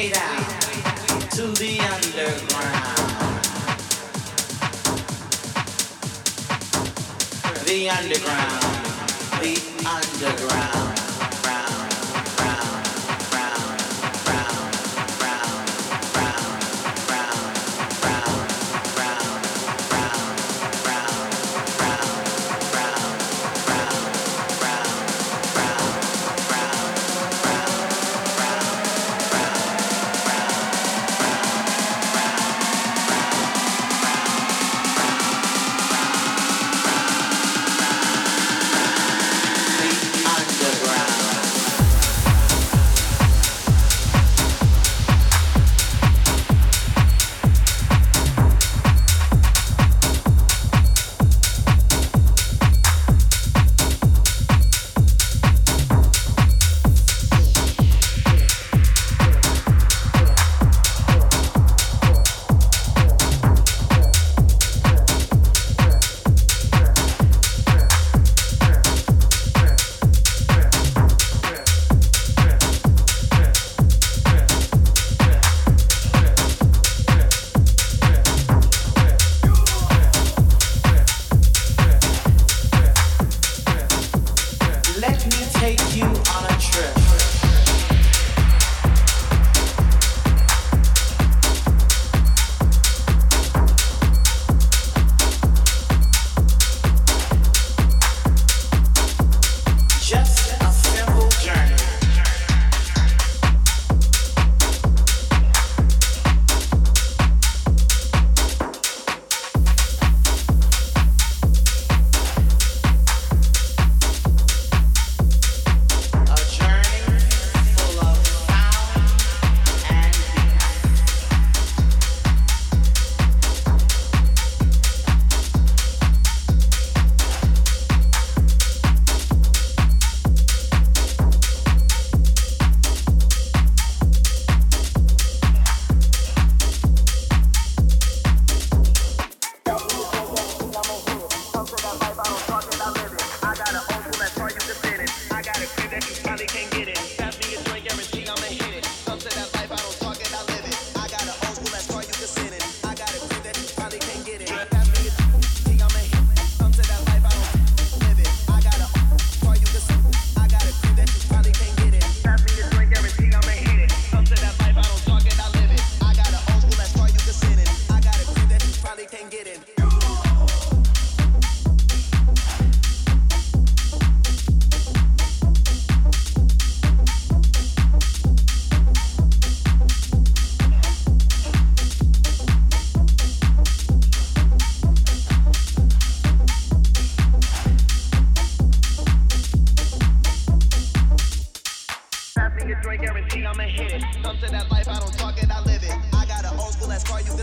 To the underground. The underground. The underground.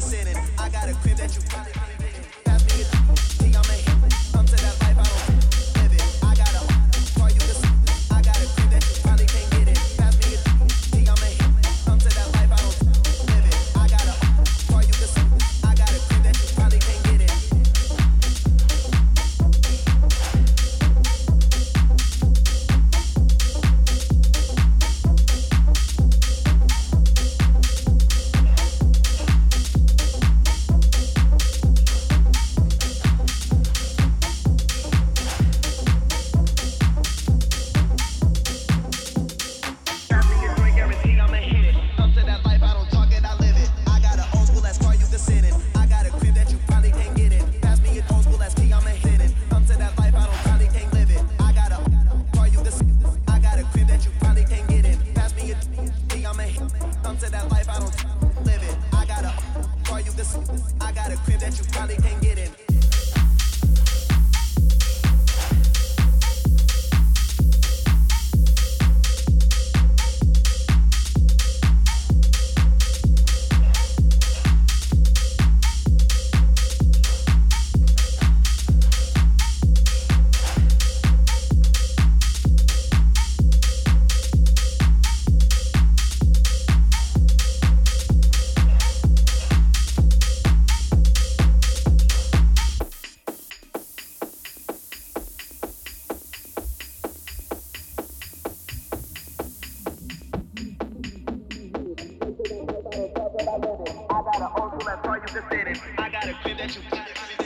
sinning. I got a crib that you probably. I got a crib that you